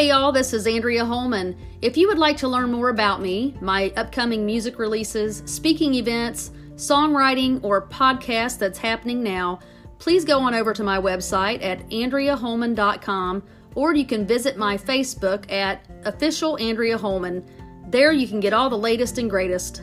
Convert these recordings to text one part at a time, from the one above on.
Hey y'all, this is Andrea Holman. If you would like to learn more about me, my upcoming music releases, speaking events, songwriting, or podcast that's happening now, please go on over to my website at andreaholman.com or you can visit my Facebook at official Andrea Holman. There you can get all the latest and greatest.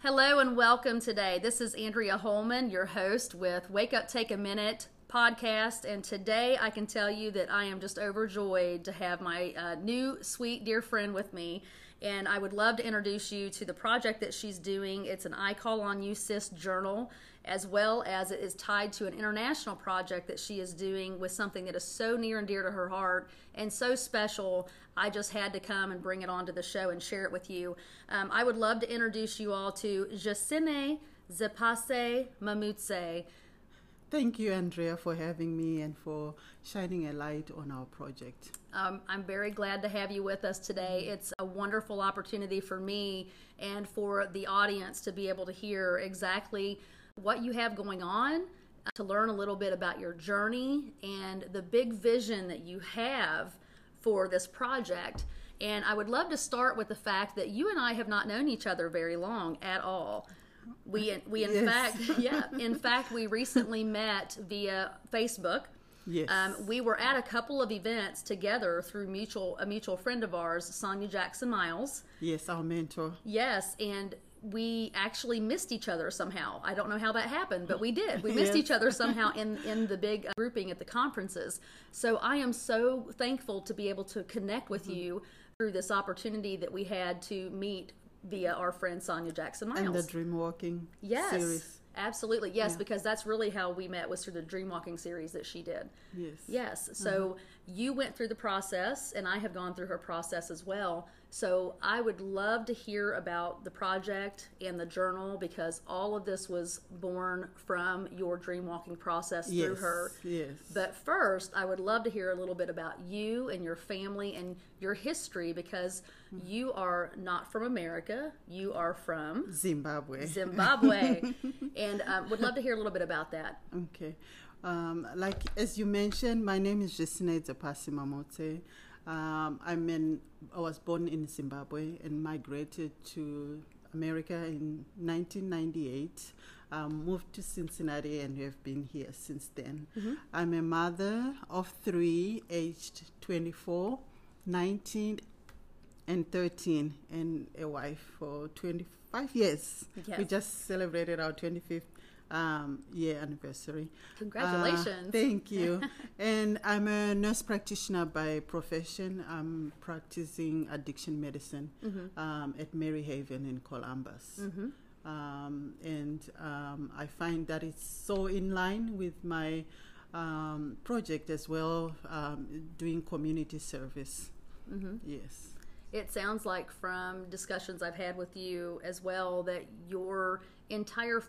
Hello and welcome today. This is Andrea Holman, your host with Wake Up Take a Minute podcast. And today I can tell you that I am just overjoyed to have my uh, new sweet dear friend with me. And I would love to introduce you to the project that she's doing. It's an I Call on You Sis journal, as well as it is tied to an international project that she is doing with something that is so near and dear to her heart and so special. I just had to come and bring it onto the show and share it with you. Um, I would love to introduce you all to Jacine Zepase Mamutse. Thank you, Andrea, for having me and for shining a light on our project. Um, I'm very glad to have you with us today. It's a wonderful opportunity for me and for the audience to be able to hear exactly what you have going on, uh, to learn a little bit about your journey and the big vision that you have for this project. And I would love to start with the fact that you and I have not known each other very long at all. We we in Yes. fact yeah in fact we recently met via Facebook. Yes. Um, we were at a couple of events together through mutual a mutual friend of ours, Sonia Jackson Miles. yes, our mentor. Yes, and we actually missed each other somehow. I don't know how that happened, but we did. We missed Yes. each other somehow in in the big grouping at the conferences. So I am so thankful to be able to connect with Mm-hmm. you through this opportunity that we had to meet via our friend Sonia Jackson Miles. And the Dream Walking Yes, series. absolutely. Yes, Yeah. because that's really how we met was through the Dream Walking series that she did. Yes. Yes. So Mm-hmm. you went through the process, and I have gone through her process as well. So I would love to hear about the project and the journal because all of this was born from your dream walking process through her. Yes. But first, I would love to hear a little bit about you and your family and your history because you are not from America. You are from Zimbabwe. Zimbabwe. and um, would love to hear a little bit about that. Okay. Um, like as you mentioned, my name is Jesine Zepasi Mamote. Um, I'm in, I was born in Zimbabwe and migrated to America in 1998. Um, moved to Cincinnati and have been here since then. I'm a mother of three, aged 24, 19, and 13, and a wife for 25 years. Yes. We just celebrated our 25th um, year anniversary. Congratulations. Uh, thank you. and I'm a nurse practitioner by profession. I'm practicing addiction medicine Mm-hmm. um, at Maryhaven in Columbus. Um, and um, I find that it's so in line with my um, project as well, um, doing community service. Mm-hmm. Yes. It sounds like from discussions I've had with you as well that your entire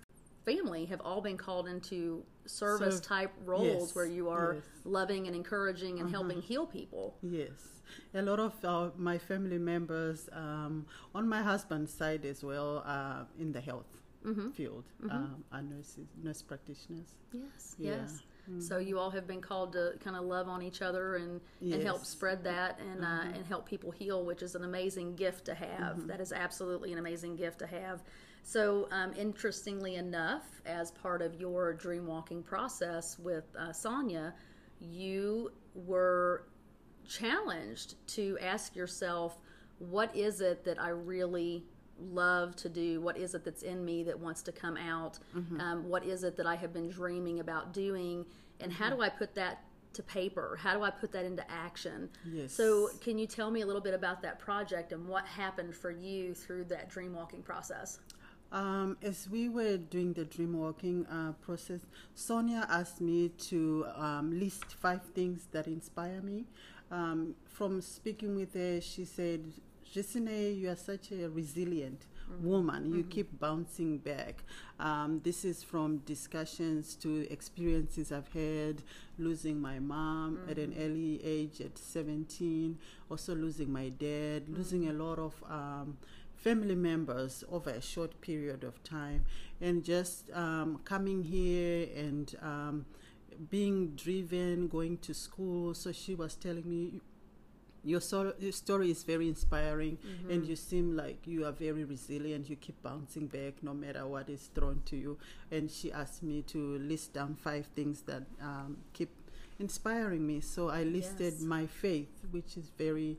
family have all been called into service Serve- type roles yes, where you are yes. loving and encouraging and helping heal people. Yes, a lot of uh, my family members um, on my husband's side as well uh, in the health Mm-hmm. field um, are nurses, nurse practitioners. Yes, Yeah. yes. So you all have been called to kind of love on each other and, and help spread that and uh, and help people heal, which is an amazing gift to have. That is absolutely an amazing gift to have. So um, interestingly enough, as part of your dream walking process with uh, Sonia, you were challenged to ask yourself, what is it that I really love to do? What is it that's in me that wants to come out? Um, what is it that I have been dreaming about doing? And how do I put that to paper? How do I put that into action? Yes. So, can you tell me a little bit about that project and what happened for you through that dream walking process? Um, as we were doing the dream walking uh, process, Sonia asked me to um, list five things that inspire me. Um, from speaking with her, she said, Jesine, you are such a resilient woman. You keep bouncing back. Um, this is from discussions to experiences I've had, losing my mom at an early age at 17, also losing my dad, losing a lot of um, family members over a short period of time, and just um, coming here and um, being driven, going to school. So she was telling me, your, so- your story is very inspiring, and you seem like you are very resilient. You keep bouncing back no matter what is thrown to you. And she asked me to list down five things that um, keep inspiring me. So I listed Yes. my faith, which is very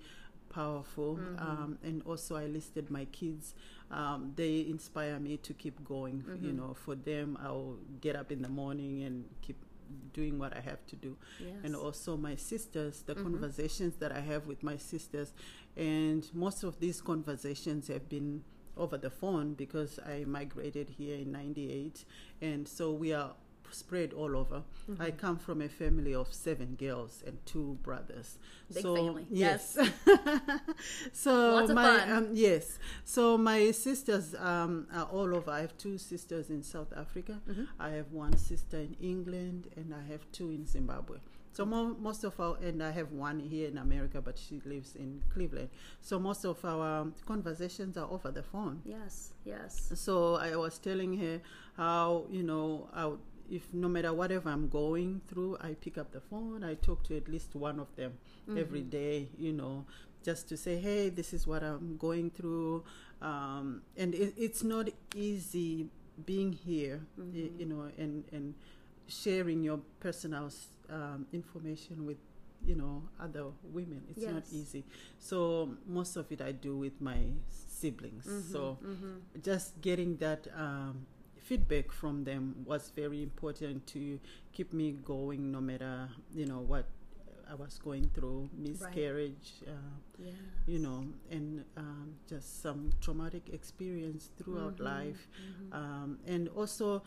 powerful, Mm-hmm. um, and also I listed my kids. Um, they inspire me to keep going. Mm-hmm. You know, for them, I'll get up in the morning and keep doing what I have to do Yes. and also my sisters, the Mhm. conversations that I have with my sisters. And most of these conversations have been over the phone because I migrated here in 98. And so we are spread all over. Mm-hmm. I come from a family of seven girls and two brothers. Big so, family. Yes. so Lots of my. Um, yes. So my sisters um, are all over. I have two sisters in South Africa. Mhm. I have one sister in England, and I have two in Zimbabwe. So mo- most of our, and I have one here in America, but she lives in Cleveland. So most of our conversations are over the phone. Yes, yes. So I was telling her how you know I would, if no matter whatever I'm going through, I pick up the phone. I talk to at least one of them every Mhm. day. You know, just to say, hey, this is what I'm going through, um, and it, it's not easy being here. y- Mhm. You know, and and sharing your personal um, information with you know other women it's not easy so most of it i do with my siblings so hmm just getting that um, feedback from them was very important to keep me going no matter you know what i was going through miscarriage uh, yeah. you know and um, just some traumatic experience throughout Mhm, life mhm. um, and also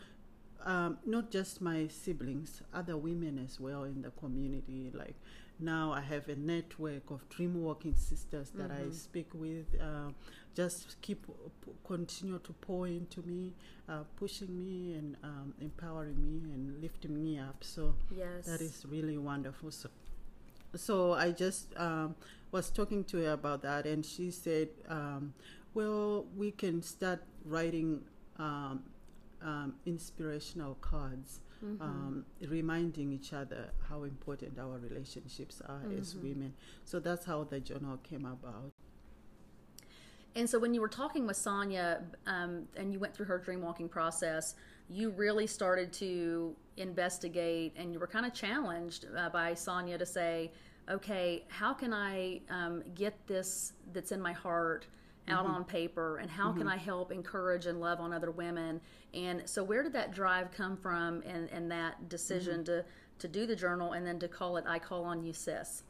um, not just my siblings, other women as well in the community. Like now, I have a network of dream walking sisters that I Mhm. speak with. Uh, just keep p- continue to pour into me, uh, pushing me and um, empowering me and lifting me up. So yes. that is really wonderful. So, so I just um, was talking to her about that, and she said, um, "Well, we can start writing um, um, inspirational cards, Mhm. um, reminding each other how important our relationships are as Mhm. women." So that's how the journal came about. And so, when you were talking with Sonia um, and you went through her dream walking process, you really started to investigate and you were kind of challenged uh, by Sonia to say, okay, how can I um, get this that's in my heart out on paper and how can I help encourage and love on other women? And so, where did that drive come from and, and that decision to, to do the journal and then to call it I Call on You Sis?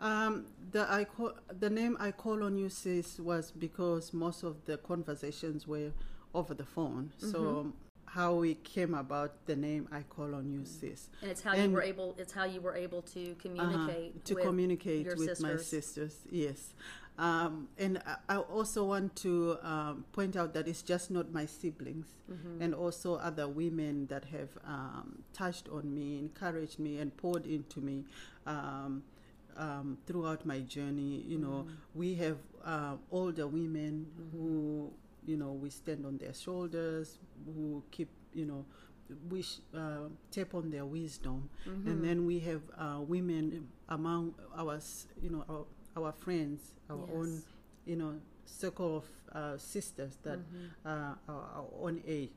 Um, the I call, the name I call on you sis was because most of the conversations were over the phone. So how we came about the name I call on you sis. And it's how you were able it's how you were able to Uh-huh, communicate to with communicate your with my sisters. sisters. Yes, um, and I, I also want to um, point out that it's just not my siblings, Mm-hmm. and also other women that have um, touched on me, encouraged me, and poured into me. Um, um, throughout my journey, you know, Mm-hmm. we have uh, older women who, you know, we stand on their shoulders, who keep, you know, we uh, tap on their wisdom, Mm-hmm. and then we have uh, women among our, you know, our, our friends, our Yes. own, you know, circle of uh, sisters that Mhm. uh, our, our own age,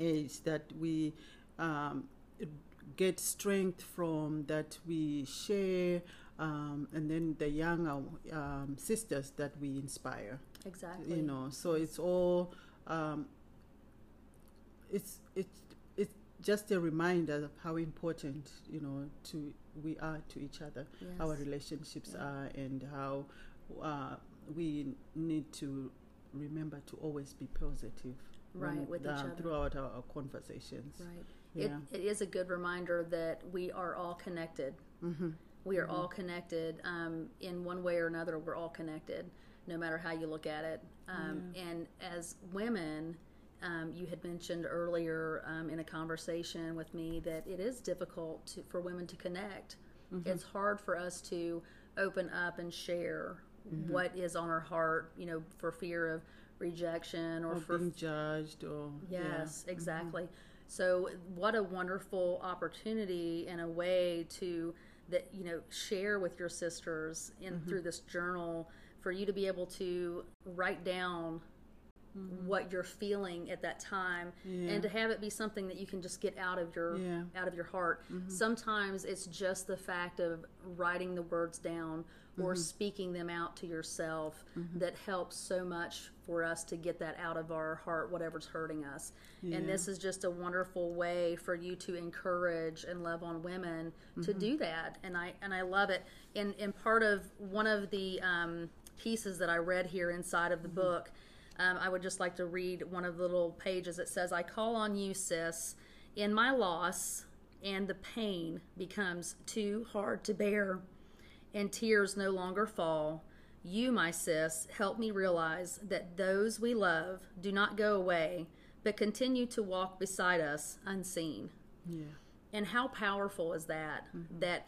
age that we um, get strength from, that we share, um, and then the younger um, sisters that we inspire. exactly You know, so it's all um, it's it's just a reminder of how important you know to we are to each other, our relationships Yeah. are, and how uh, we need to remember to always be positive Right, with each uh, other. throughout our, our conversations. Right. Yeah. It, it is a good reminder that we are all connected. Mm-hmm. We are all connected um, in one way or another. We're all connected, no matter how you look at it. Um, And as women, um, you had mentioned earlier um, in a conversation with me that it is difficult to, for women to connect. It's hard for us to open up and share what is on our heart, you know, for fear of rejection or, Or for being judged, or yeah. Yes, exactly. So, what a wonderful opportunity and a way to that you know share with your sisters in through this journal for you to be able to write down Mm-hmm. what you're feeling at that time Yeah. and to have it be something that you can just get out of your Yeah. out of your heart. Mm-hmm. Sometimes it's just the fact of writing the words down or mm-hmm. speaking them out to yourself that helps so much for us to get that out of our heart whatever's hurting us. And this is just a wonderful way for you to encourage and love on women to do that. And I and I love it. And and part of one of the um, pieces that I read here inside of the book um, I would just like to read one of the little pages that says, I call on you, sis, in my loss, and the pain becomes too hard to bear, and tears no longer fall. You, my sis, help me realize that those we love do not go away, but continue to walk beside us unseen. yeah. And how powerful is that? That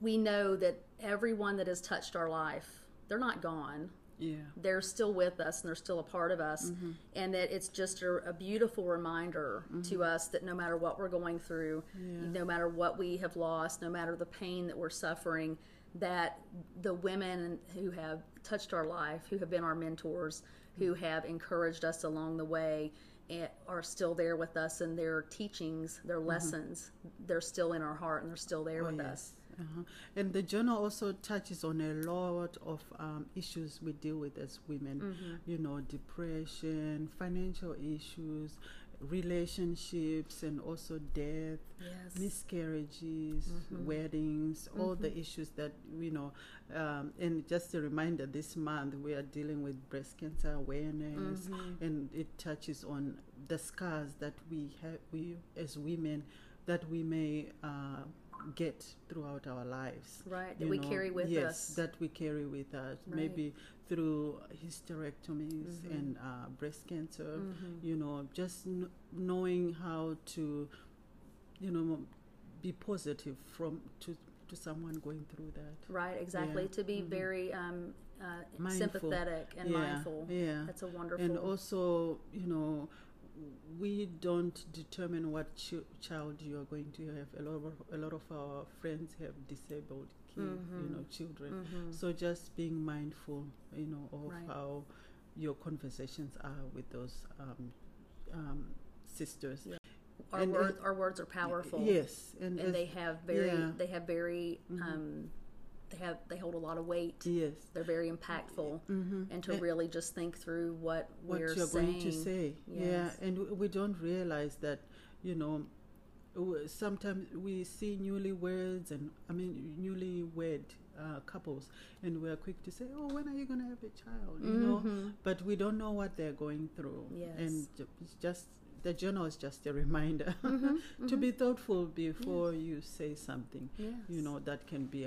we know that everyone that has touched our life, they're not gone Yeah. they're still with us and they're still a part of us mm-hmm. and that it's just a, a beautiful reminder mm-hmm. to us that no matter what we're going through Yeah. no matter what we have lost no matter the pain that we're suffering that the women who have touched our life who have been our mentors mm-hmm. who have encouraged us along the way eh, are still there with us and their teachings their lessons. They're still in our heart and they're still there oh, with us Uh-huh. And the journal also touches on a lot of um, issues we deal with as women. Mm-hmm. You know, depression, financial issues, relationships, and also death, yes miscarriages, Mm-hmm. weddings, all the issues that you know. Um, and just a reminder, this month we are dealing with breast cancer awareness, Mm-hmm. and it touches on the scars that we have, we as women, that we may uh, get throughout our lives. right that you we know, carry with yes, us that we carry with us, Right. maybe through hysterectomies Mm-hmm. and uh, breast cancer. You know, just kn- knowing how to, you know, be positive from to to someone going through that. Right, exactly. Yeah. To be very um, uh, sympathetic and yeah, mindful. Yeah. That's a wonderful. and also, you know, we don't determine what ch- child you are going to have. A lot of a lot of our friends have disabled kids, you know, children. So just being mindful, you know, of Right. how your conversations are with those um, um, sisters. Yeah. our and words, it- our words are powerful. Yes, and, and they have very, yeah. they have very, um, they have, they hold a lot of weight. yes. They're very impactful, Mm-hmm. and to really just think through what, what we're you're saying. going to say. Yeah, and we don't realize that, you know, sometimes we see newlyweds and I mean newlywed uh, couples, and we're quick to say, "Oh, when are you going to have a child?" You know, Mhm. but we don't know what they're going through. Yes. and it's just the journal is just a reminder Mm-hmm. to be thoughtful before you say something. Yes. You know that can be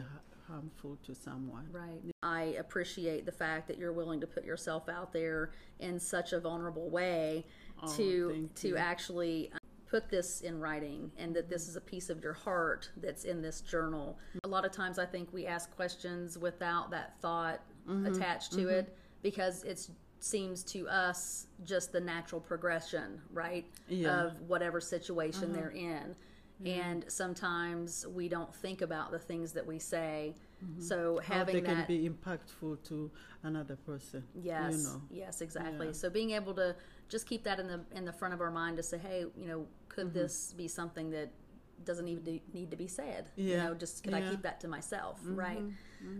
harmful to someone. Right. I appreciate the fact that you're willing to put yourself out there in such a vulnerable way Oh, to to you. actually um, put this in writing and that this is a piece of your heart that's in this journal. A lot of times I think we ask questions without that thought Mm-hmm. attached to it because it seems to us just the natural progression, right? Yeah. Uh-huh. Of whatever situation they're in. And sometimes we don't think about the things that we say. So How having they can be impactful to another person. Yes. You know. Yes, exactly. Yeah. So being able to just keep that in the in the front of our mind to say, hey, you know, could Mm-hmm. this be something that doesn't even need to be said. You know, just can I keep that to myself, right?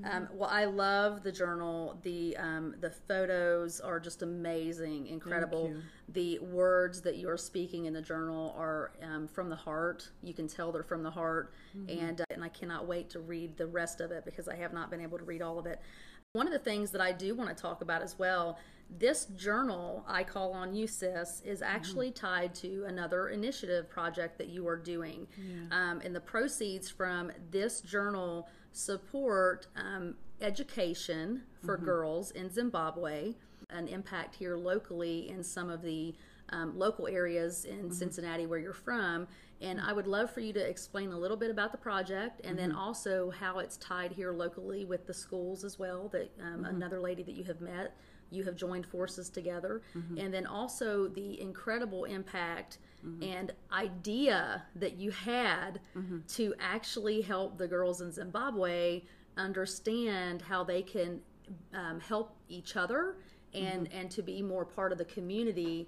Um, well, I love the journal. The um, the photos are just amazing, incredible. The words that you are speaking in the journal are um, from the heart. You can tell they're from the heart, and uh, and I cannot wait to read the rest of it because I have not been able to read all of it. One of the things that I do want to talk about as well, this journal, I Call on You Sis, is actually tied to another initiative project that you are doing. Um, and the proceeds from this journal support um, education for girls in Zimbabwe, an impact here locally in some of the um, local areas in Cincinnati where you're from. And I would love for you to explain a little bit about the project and then also how it's tied here locally with the schools as well. That um, another lady that you have met, you have joined forces together. Mm-hmm. And then also the incredible impact mm-hmm. and idea that you had mm-hmm. to actually help the girls in Zimbabwe understand how they can um, help each other and and to be more part of the community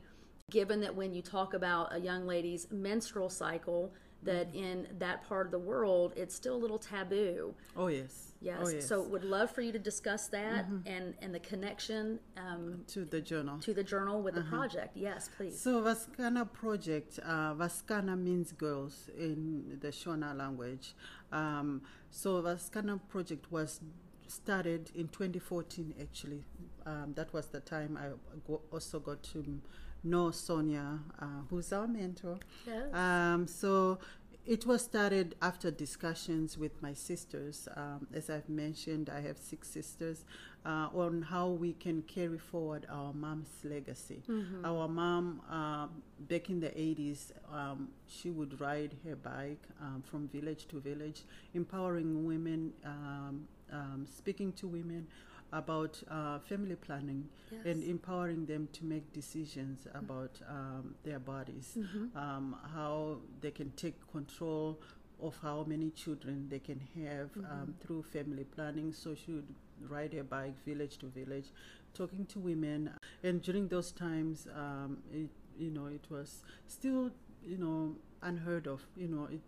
given that when you talk about a young lady's menstrual cycle that in that part of the world it's still a little taboo Oh yes. yes, Oh yes. so would love for you to discuss that and and the connection um, to the journal. to the journal with the project yes please So Vasikana project, uh, Vasikana means girls in the Shona language. Um, so Vasikana project was started in 2014 actually. Um, that was the time I go- also got to know Sonia, uh, who's our mentor. Yes. Um, so it was started after discussions with my sisters. Um, as I've mentioned, I have six sisters uh, on how we can carry forward our mom's legacy. Our mom, um, back in the 80s, um, she would ride her bike um, from village to village, empowering women, um, um, speaking to women about uh, family planning and empowering them to make decisions about um, their bodies, um, how they can take control of how many children they can have um, through family planning. So she would ride her bike village to village, talking to women. And during those times, um, it, you know, it was still, you know, unheard of. You know, it,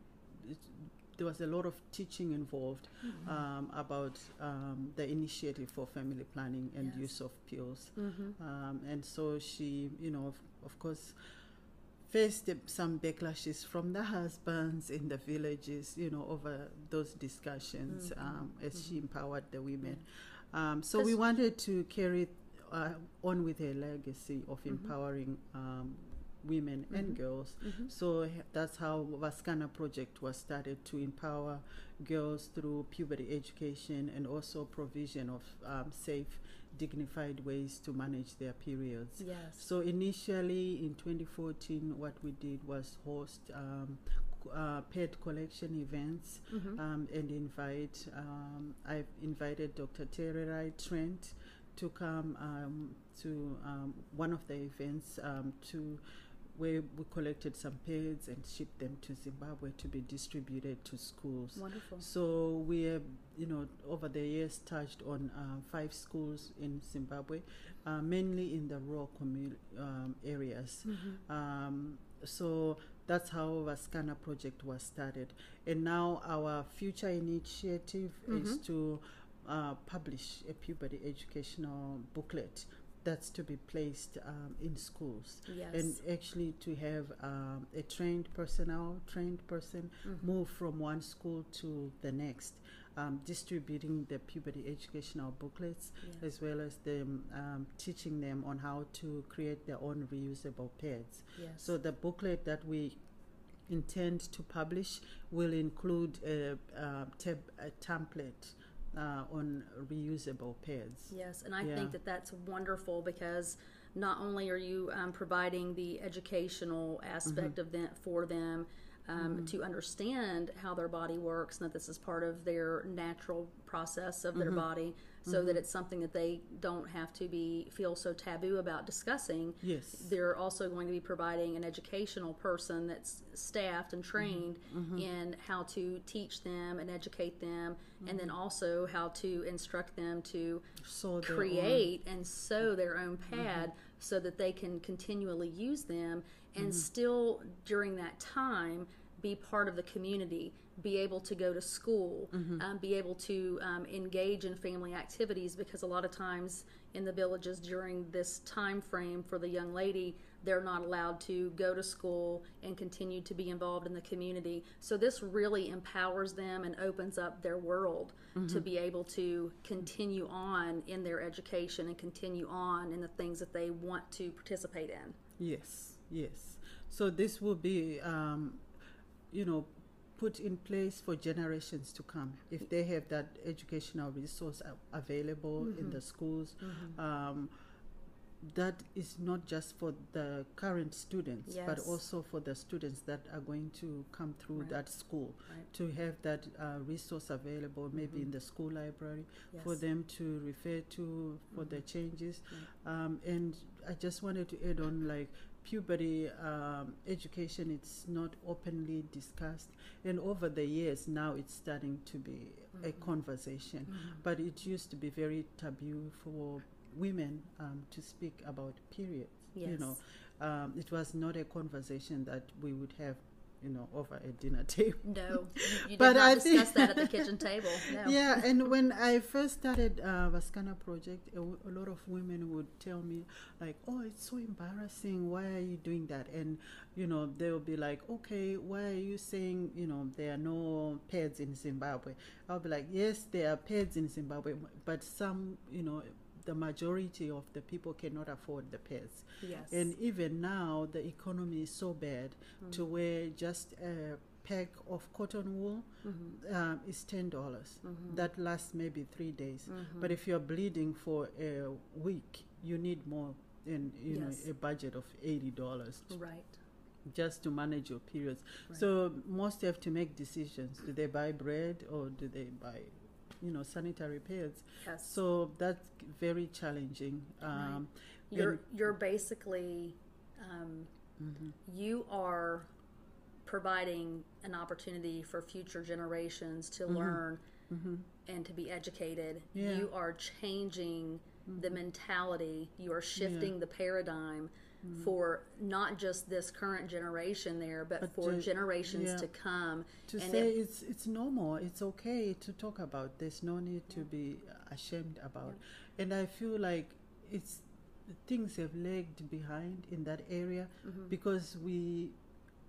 it there was a lot of teaching involved um, about um, the initiative for family planning and Yes. use of pills. Mm-hmm. Um, and so she, you know, of, of course, faced some backlashes from the husbands in the villages, you know, over those discussions um, as she empowered the women. Um, so we wanted to carry uh, on with her legacy of empowering women and girls. So that's how Vasikana project was started to empower girls through puberty education and also provision of um, safe, dignified ways to manage their periods. yes So initially in 2014, what we did was host um, uh, pet collection events Mm-hmm. um, and invite. Um, I've invited Dr. Terry Wright Trent to come um, to um, one of the events um, to where we collected some pads and shipped them to Zimbabwe to be distributed to schools. wonderful So we have, you know, over the years touched on uh, five schools in Zimbabwe, uh, mainly in the rural commu- um, areas. Um, so that's how Vasikana project was started, and now our future initiative is to uh, publish a puberty educational booklet that's to be placed um, in schools yes and actually to have um, a trained personnel, trained person move from one school to the next, um, distributing the puberty educational booklets Yes. as well as them um, teaching them on how to create their own reusable pads. yes So the booklet that we intend to publish will include a, uh, tab- a template uh, on reusable pads. Yes, and I Yeah. think that that's wonderful because not only are you um, providing the educational aspect Mm-hmm. of them for them um, to understand how their body works and that this is part of their natural process of Mm-hmm. their body, so that mm-hmm. it's something that they don't have to be feel so taboo about discussing. Yes. They're also going to be providing an educational person that's staffed and mm-hmm. trained mm-hmm. in how to teach them and educate them, and then also how to instruct them to So their own- create and sew their own pad so that they can continually use them and still during that time be part of the community, be able to go to school, um, be able to um, engage in family activities because a lot of times in the villages during this time frame for the young lady, they're not allowed to go to school and continue to be involved in the community. So this really empowers them and opens up their world to be able to continue on in their education and continue on in the things that they want to participate in. Yes, yes. So this will be, um, you know, put in place for generations to come. If they have that educational resource available in the schools, um, that is not just for the current students, but also for the students that are going to come through Right. that school Right. to have that uh, resource available, maybe in the school library, for them to refer to for the changes. Um, and I just wanted to add on like puberty um, education, it's not openly discussed. And over the years, now it's starting to be a conversation. But it used to be very taboo for women um, to speak about periods. You know, um, it was not a conversation that we would have, you know, over a dinner table. No, you, But I discuss think- that at the kitchen table. No. Yeah, and when I first started uh, Vasikana project, a, w- a lot of women would tell me like, "Oh, it's so embarrassing. Why are you doing that?" And you know, they'll be like, "Okay, why are you saying you know there are no pads in Zimbabwe?" I'll be like, "Yes, there are pads in Zimbabwe, but some, you know." The majority of the people cannot afford the pads. Yes. And even now, the economy is so bad to mm-hmm. where just a pack of cotton wool um, is ten dollars. Mm-hmm. That lasts maybe three days. But if you're bleeding for a week, you need more than you Yes. know a budget of eighty dollars right. just to manage your periods. Right. So most have to make decisions: do they buy bread or do they buy, you know, sanitary pads? Yes. So that's very challenging. Um, you're and- you're basically um, Mm-hmm. you are providing an opportunity for future generations to Mm-hmm. learn and to be educated. Yeah. Mm-hmm. You are changing the mentality. You are shifting the paradigm for not just this current generation there, but, Mm-hmm. But for to- generations yeah. to come. to and say it- it's it's normal it's okay to talk about there's no need to be ashamed about and i feel like it's things have lagged behind in that area Mm-hmm. because we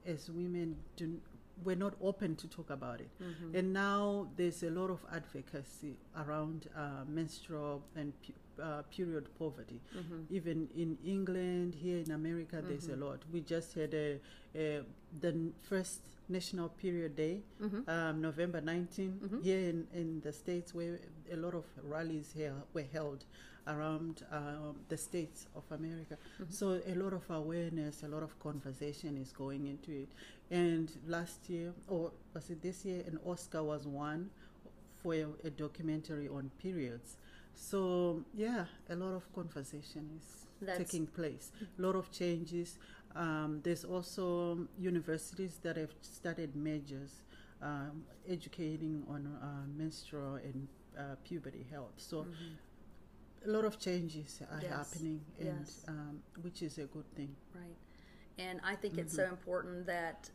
as women do we're not open to talk about it Mm-hmm. and now there's a lot of advocacy around uh, menstrual and pu- uh, period poverty. Mm-hmm. even in england here in america there's a lot. We just had a, a the first national period day Mm-hmm. um, november 19 here in, in the states where a lot of rallies here were held around um, the states of america. So a lot of awareness a lot of conversation is going into it. And last year or was it this year? An oscar was won for a, a documentary on periods so yeah a lot of conversation is That's- taking place. A lot of changes. Um, there's also universities that have started majors um, educating on uh, menstrual and uh, puberty health. So a lot of changes are Yes, happening and yes. um, which is a good thing. Right. And I think it's so important that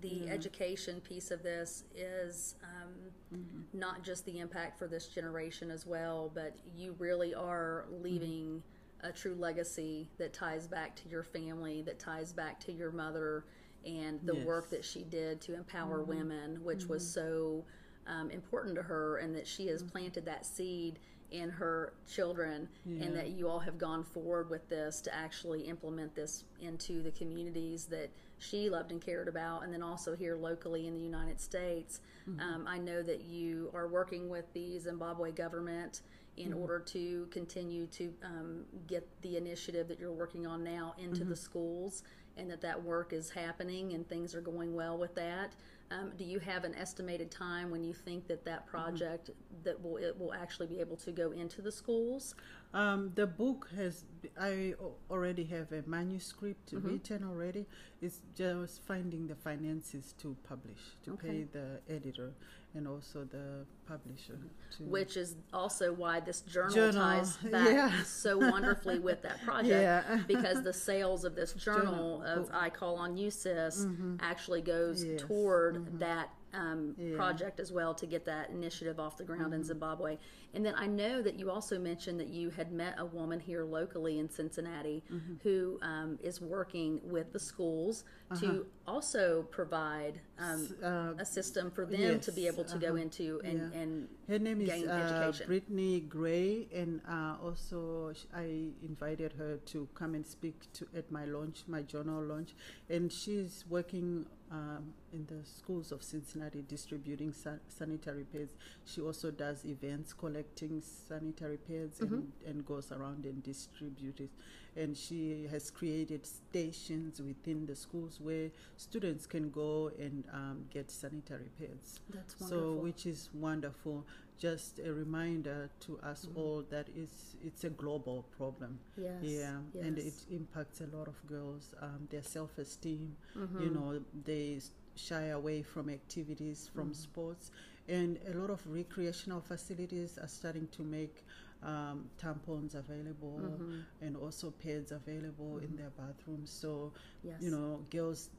the Mm-hmm. Yeah. education piece of this is um, Mm-hmm. not just the impact for this generation as well, but you really are Mm-hmm. leaving a true legacy that ties back to your family, that ties back to your mother and the work Yes. Mm-hmm. that she did to empower women, which was so um, important to her, and that she Mm-hmm. has planted that seed in her children, Yeah. and that you all have gone forward with this to actually implement this into the communities that she loved and cared about, and then also here locally in the United States. Um, I know that you are working with the Zimbabwe government in order to continue to um, get the initiative that you're working on now into the schools, and that that work is happening and things are going well with that. Um, do you have an estimated time when you think that that project that will it will actually be able to go into the schools? Um, the book has, I already have a manuscript Mm-hmm. written already. It's just finding the finances to publish, to Okay. pay the editor. And also the publisher. Too. which is also why this journal, Journal, ties back yeah. so wonderfully with that project Yeah. because the sales of this journal Journal. of oh. I Call on You Sis mm-hmm. actually goes Yes. toward mm-hmm. that um, Yeah. project as well to get that initiative off the ground in mm-hmm. Zimbabwe. And then I know that you also mentioned that you had met a woman here locally in Cincinnati who um, is working with the schools to also provide um, uh, a system for them to be able to go uh-huh. into and, Yeah. and Her name is uh. Brittany Gray, and uh, also I invited her to come and speak to at my launch, my journal launch, and she's working um, in the schools of Cincinnati distributing san- sanitary pads. She also does events collecting sanitary pads and, Mm-hmm. and goes around and distributes it. And she has created stations within the schools where students can go and um, get sanitary pads. That's wonderful. So, which is wonderful. Just a reminder to us Mm-hmm. all that it's it's a global problem. yes. Yeah, and it impacts a lot of girls. Um, their self-esteem. Mhm. You know, they shy away from activities, from Mm-hmm. sports, and a lot of recreational facilities are starting to make um, tampons available Mhm. and also pads available in their bathrooms. So Yes. you know, girls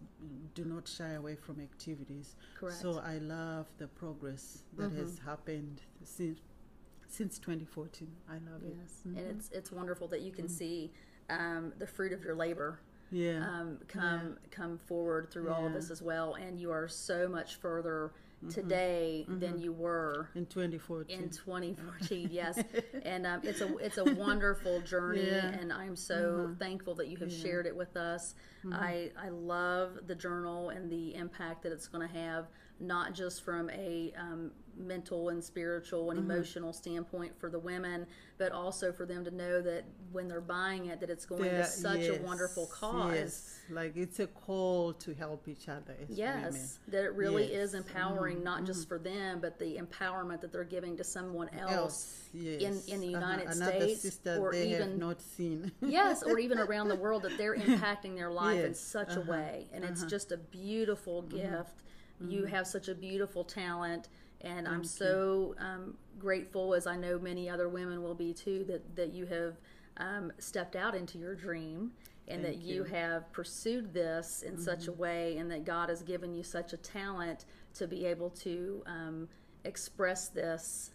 do not shy away from activities. Correct. So I love the progress that has Mhm. happened since since 2014. I love it. yes. And it's it's wonderful that you can see um, the fruit of your labor Yeah. um, come come forward through all of this as well. And you are so much further today than you were in 2014. in 2014 yes. And um, it's a it's a wonderful journey Yeah. Mm-hmm. and i'm so thankful that you have shared it with us. I i love the journal and the impact that it's going to have not just from a um, mental and spiritual and Mm-hmm. emotional standpoint for the women but also for them to know that when they're buying it that it's going to There- such a wonderful cause Yes, like it's a call to help each other as Yes, women. that it really Yes. Mm-hmm. is empowering, not just for them, but the empowerment that they're giving to someone else, Else, yes. in, in the Uh-huh. United Another States or even not seen. yes, or even around the world that they're impacting their life in such a uh-huh, way, and it's just a beautiful gift. You have such a beautiful talent, and I'm so um, grateful, as I know many other women will be too, that that you have um, stepped out into your dream. And that you you. have pursued this in such a way, and that God has given you such a talent to be able to um, express this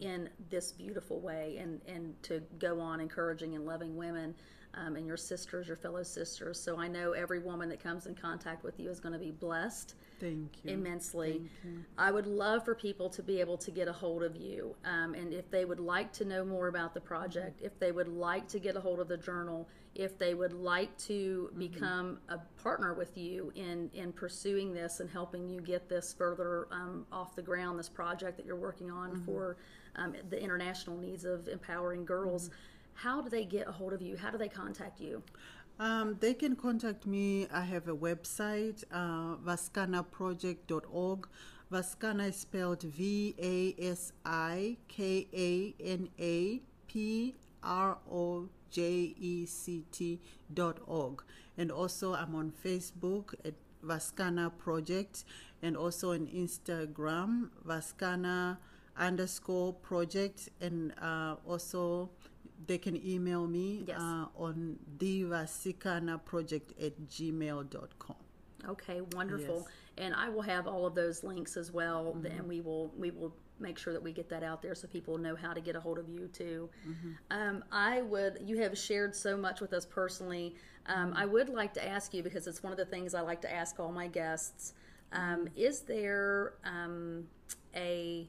in this beautiful way and, and to go on encouraging and loving women um, and your sisters, your fellow sisters. So I know every woman that comes in contact with you is going to be blessed Thank you. immensely. Thank you. I would love for people to be able to get a hold of you. Um, and if they would like to know more about the project, if they would like to get a hold of the journal, if they would like to become a partner with you in, in pursuing this and helping you get this further um, off the ground, this project that you're working on for um, the international needs of empowering girls, how do they get a hold of you? How do they contact you? Um, they can contact me. I have a website, uh, vasikanaproject.org. Vasikana is spelled V A S I K A N A P R O J E C T dot org. And also, I'm on Facebook at Vasikana Project and also on Instagram, Vasikana underscore project. And uh, also, they can email me Yes. uh, on thevasikanaproject at gmail.com. Okay, wonderful. Yes. And I will have all of those links as well, Mm-hmm. and we will we will make sure that we get that out there so people know how to get a hold of you too. Mm-hmm. Um, I would. You have shared so much with us personally. Um, Mm-hmm. I would like to ask you because it's one of the things I like to ask all my guests. Um, Mm-hmm. Is there um, a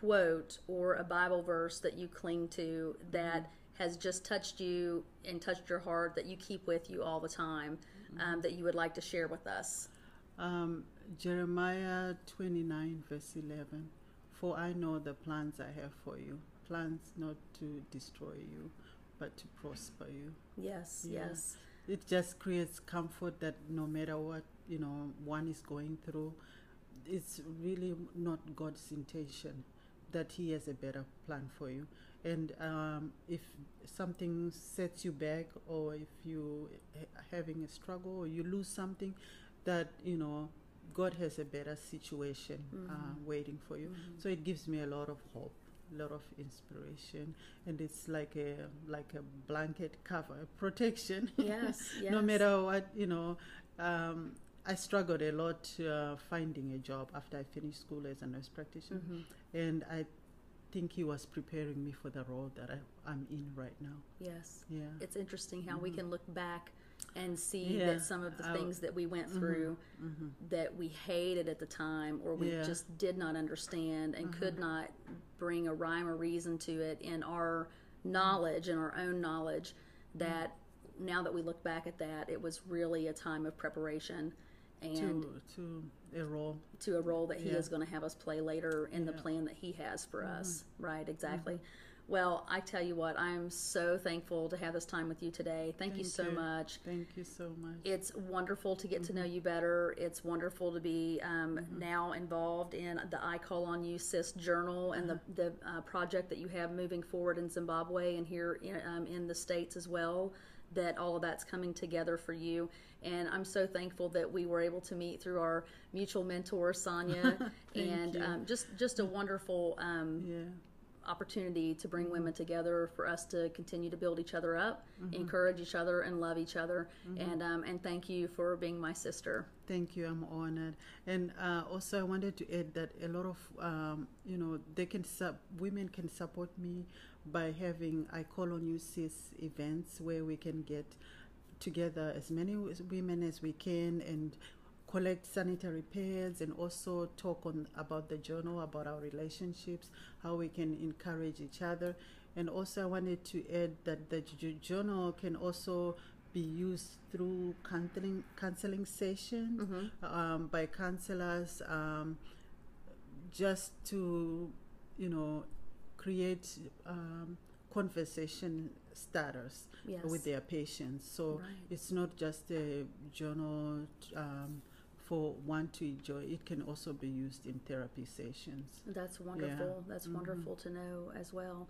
quote or a Bible verse that you cling to that Mm-hmm. has just touched you and touched your heart that you keep with you all the time Mm-hmm. um, that you would like to share with us? Um, Jeremiah 29, verse 11. For I know the plans I have for you plans not to destroy you, but to prosper you. Yes, Yeah. yes. It just creates comfort that no matter what, you know, one is going through, it's really not God's intention that He has a better plan for you. And um, if something sets you back, or if you ha- having a struggle, or you lose something, that you know God has a better situation uh, waiting for you. So it gives me a lot of hope, a lot of inspiration, and it's like a like a blanket cover, protection. Yes, yes. no matter what, you know. Um, I struggled a lot uh, finding a job after I finished school as a nurse practitioner, Mhm. and I think He was preparing me for the role that I, I'm in right now. Yes. Yeah. It's interesting how we can look back and see Mm-hmm. Yeah, that some of the things that we went Mhm. through hmm that we hated at the time or we Yeah. just did not understand and could not bring a rhyme or reason to it in our knowledge and our own knowledge that now that we look back at that it was really a time of preparation and To to a role. to a role that he Yeah. is going to have us play later in the plan that he has for us. Mm-hmm. Right, exactly. Well, I tell you what, I'm so thankful to have this time with you today. Thank, you so you. much. Thank you so much. It's wonderful to get to know Mm-hmm. you better. It's wonderful to be um, now involved in the I Call on You Sis Journal and the, the uh, project that you have moving forward in Zimbabwe and here in, um, in the States as well. That all of that's coming together for you. And I'm so thankful that we were able to meet through our mutual mentor, Sonia. And um, just, just a wonderful um, yeah. opportunity to bring women Mm-hmm. together for us to continue to build each other up, encourage each other, and love each other. Mm-hmm. And um, and thank you for being my sister. Thank you. I'm honored. And uh, also, I wanted to add that a lot of um, you know they can sub- women can support me by having I call on you sis events where we can get together as many women as we can and collect sanitary pads and also talk on about the journal about our relationships how we can encourage each other. And also i wanted to add that the journal can also be used through counseling counseling sessions um, by counselors um, just to you know create um, conversation starters Yes. with their patients so Right. it's not just a journal um, for one to enjoy it can also be used in therapy sessions That's wonderful. That's Mhm. wonderful to know as well.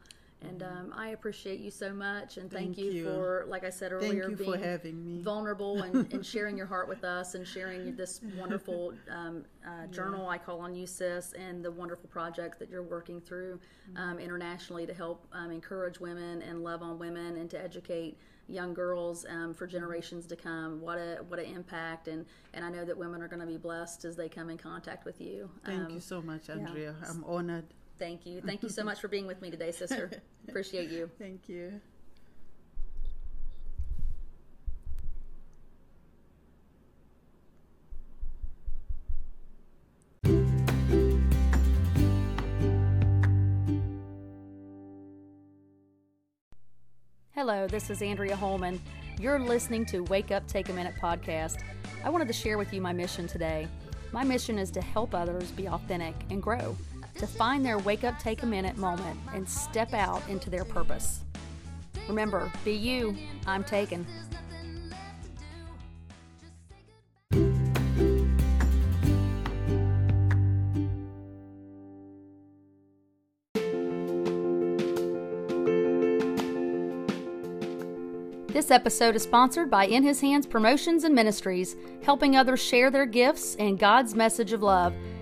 And um, I appreciate you so much, and thank, Thank you, you. for, like I said earlier, being for having me. vulnerable and, and sharing your heart with us and sharing this wonderful um, uh, journal I call on you sis and the wonderful projects that you're working through um, internationally to help um, encourage women and love on women and to educate young girls um, for generations to come. What a what an impact and and I know that women are going to be blessed as they come in contact with you. Thank Um, you so much yeah. andrea. I'm honored thank you thank you so much for being with me today sister appreciate you thank you Hello, this is Andrea Holman. You're listening to Wake Up Take a Minute podcast. I wanted to share with you my mission today. My mission is to help others be authentic and grow, to find their wake up take a minute moment and step out into their purpose. Remember, be you. I'm taken. This episode is sponsored by In His Hands Promotions and Ministries, helping others share their gifts and God's message of love.